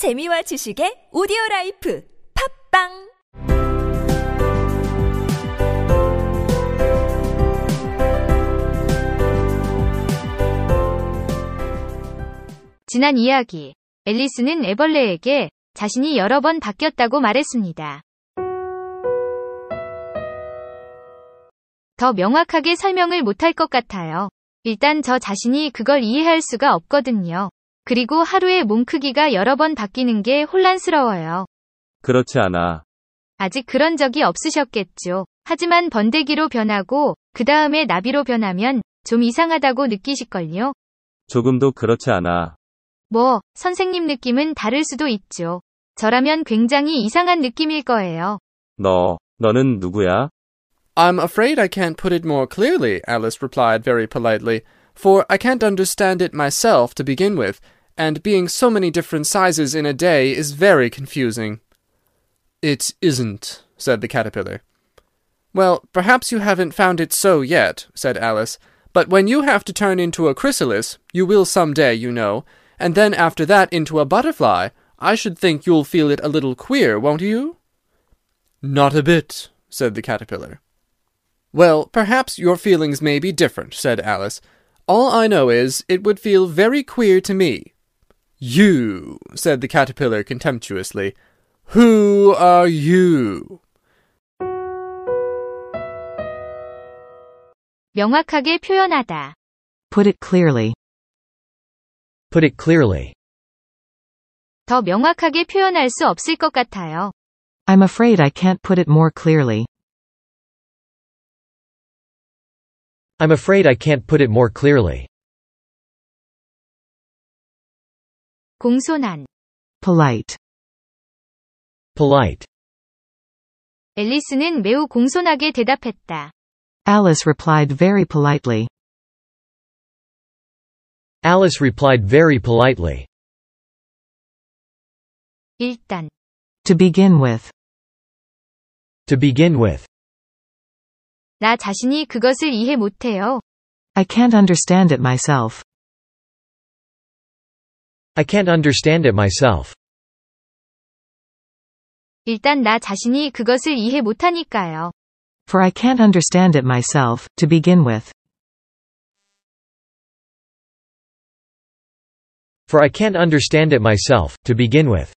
재미와 지식의 오디오 라이프 팝빵 지난 이야기. 앨리스는 애벌레에게 자신이 여러 번 바뀌었다고 말했습니다. 더 명확하게 설명을 못할 것 같아요. 일단 저 자신이 그걸 이해할 수가 없거든요. 그리고 하루에 몸 크기가 여러 번 바뀌는 게 혼란스러워요. 그렇지 않아. 아직 그런 적이 없으셨겠죠. 하지만 번데기로 변하고 그 다음에 나비로 변하면 좀 이상하다고 느끼실걸요. 조금도 그렇지 않아. 뭐, 선생님 느낌은 다를 수도 있죠. 저라면 굉장히 이상한 느낌일 거예요. 너, 너는 누구야? I'm afraid I can't put it more clearly, Alice replied very politely, for I can't understand it myself to begin with, and being so many different sizes in a day is very confusing. It isn't, said the caterpillar. Well, perhaps you haven't found it so yet, said Alice, but when you have to turn into a chrysalis, you will some day, you know, and then after that into a butterfly, I should think you'll feel it a little queer, won't you? Not a bit, said the caterpillar. Well, perhaps your feelings may be different, said Alice. All I know is it would feel very queer to me. You, said the caterpillar contemptuously. Who are you? 명확하게 표현하다. Put it clearly. Put it clearly. 더 명확하게 표현할 수 없을 것 같아요. I'm afraid I can't put it more clearly. I'm afraid I can't put it more clearly. 공손한. Polite. Polite. 앨리스는 매우 공손하게 대답했다. Alice replied very politely. Alice replied very politely. 일단. To begin with. To begin with, 나 자신이 그것을 이해 못해요. I can't understand it myself. I can't understand it myself. 일단 나 자신이 그것을 이해 못하니까요. For I can't understand it myself, to begin with. For I can't understand it myself, to begin with.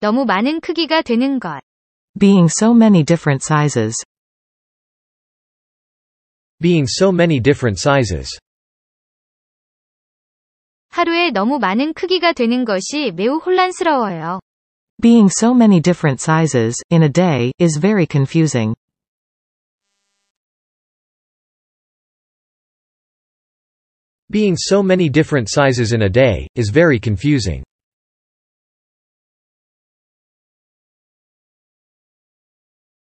너무 많은 크기가 되는 것. Being so many different sizes. Being so many different sizes. 하루에 너무 많은 크기가 되는 것이 매우 혼란스러워요. Being so many different sizes, in a day, is very confusing. Being so many different sizes in a day, is very confusing.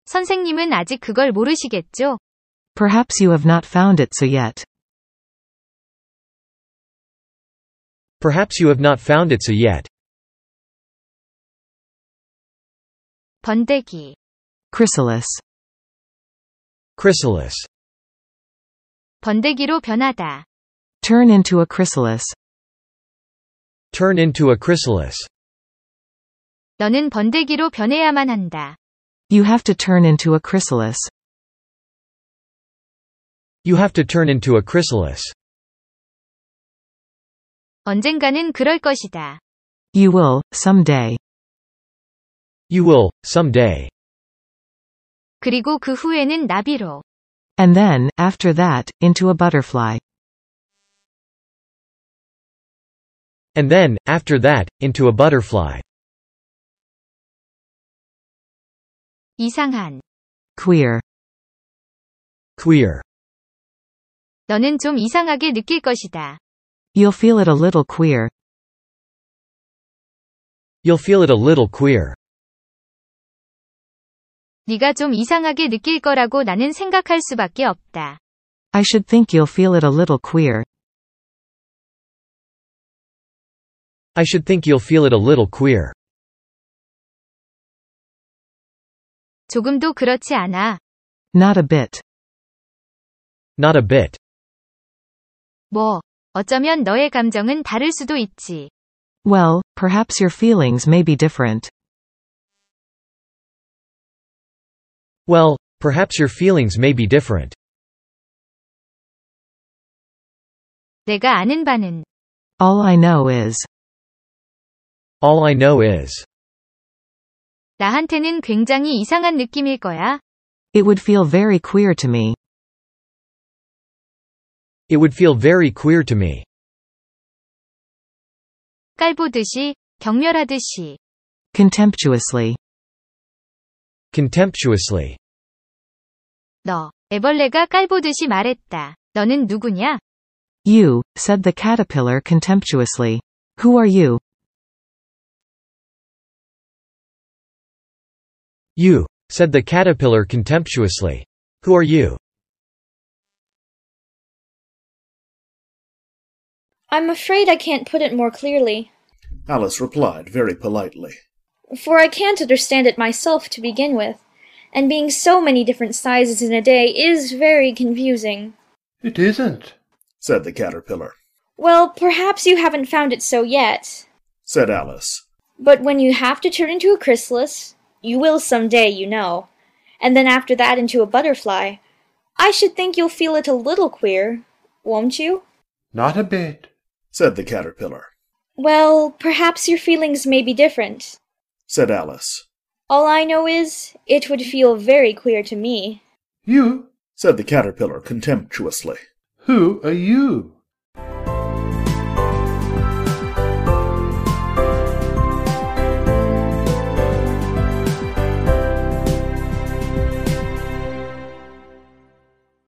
선생님은 아직 그걸 모르시겠죠? Perhaps you have not found it so yet. Perhaps you have not found it so yet. 번데기. Chrysalis. Chrysalis. 번데기로 변하다. Turn into a chrysalis. Turn into a chrysalis. 너는 번데기로 변해야만 한다. You have to turn into a chrysalis. You have to turn into a chrysalis. 언젠가는 그럴 것이다. You will, someday. You will, someday. 그리고 그 후에는 나비로. And then, after that, into a butterfly. And then, after that, into a butterfly. 이상한. Queer. Queer. 너는 좀 이상하게 느낄 것이다. You'll feel it a little queer. You'll feel it a little queer. 네가 좀 이상하게 느낄 거라고 나는 생각할 수밖에 없다. I should think you'll feel it a little queer. I should think you'll feel it a little queer. 조금도 그렇지 않아. Not a bit. Not a bit. 뭐, 어쩌면 너의 감정은 다를 수도 있지. Well, perhaps your feelings may be different. Well, perhaps your feelings may be different. 내가 아는 바는 All I know is. All I know is. 나한테는 굉장히 이상한 느낌일 거야. It would feel very queer to me. It would feel very queer to me. 깔보듯이, 격렬하듯이. Contemptuously. Contemptuously. 너, 애벌레가 깔보듯이 말했다. 너는 누구냐? You, said the caterpillar contemptuously. Who are you? You, said the caterpillar contemptuously. Who are you? I'm afraid I can't put it more clearly, Alice replied very politely. for I can't understand it myself to begin with, and being so many different sizes in a day is very confusing. It isn't. Said the caterpillar. Well, perhaps you haven't found it so yet, Said Alice. but when you have to turn into a chrysalis, you will some day, you know, and then after that into a butterfly, I should think you'll feel it a little queer, won't you? Not a bit. Said the caterpillar. Well, perhaps your feelings may be different. Said Alice. All I know is, it would feel very queer to me. You? Said the caterpillar contemptuously. Who are you?